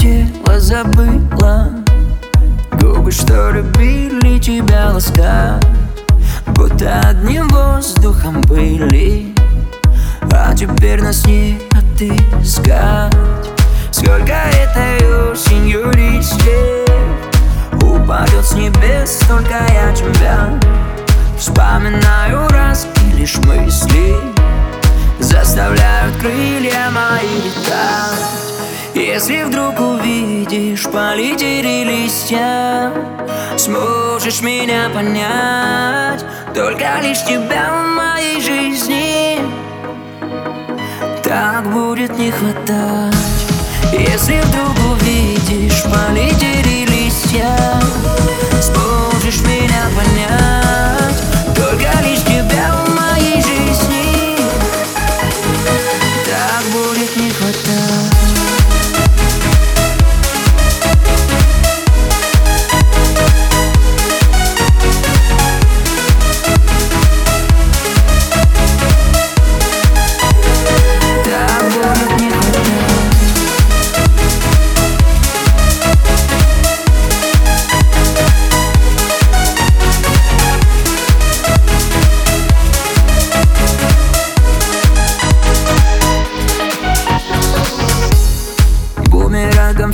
Тело забыло Губы, что любили тебя ласкать Будто одним воздухом были. А теперь нас не отыскать Сколько этой осенью листьев если вдруг увидишь, полетели листья. Сможешь меня понять Только лишь тебя в моей жизни. Так будет не хватать. Если вдруг увидишь, полетели листья. Сможешь меня понять Только лишь тебя в моей жизни. Так будет не хватать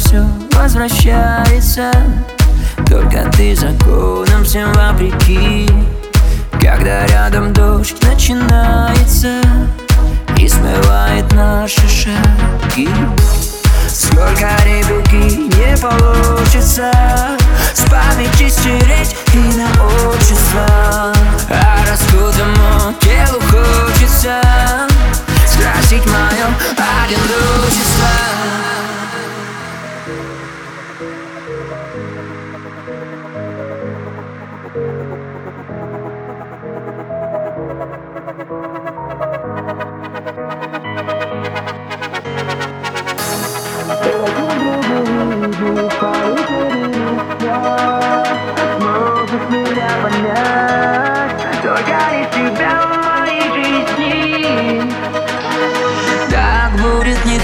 все возвращается. Только ты законом всем вопреки. Когда рядом дождь начинается И смывает наши шаги. Сколько реплики не получится С памяти стереть и на отчество. А раскутому телу хочется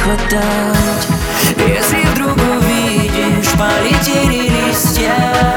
хватать. Если вдруг увидишь Полетели листья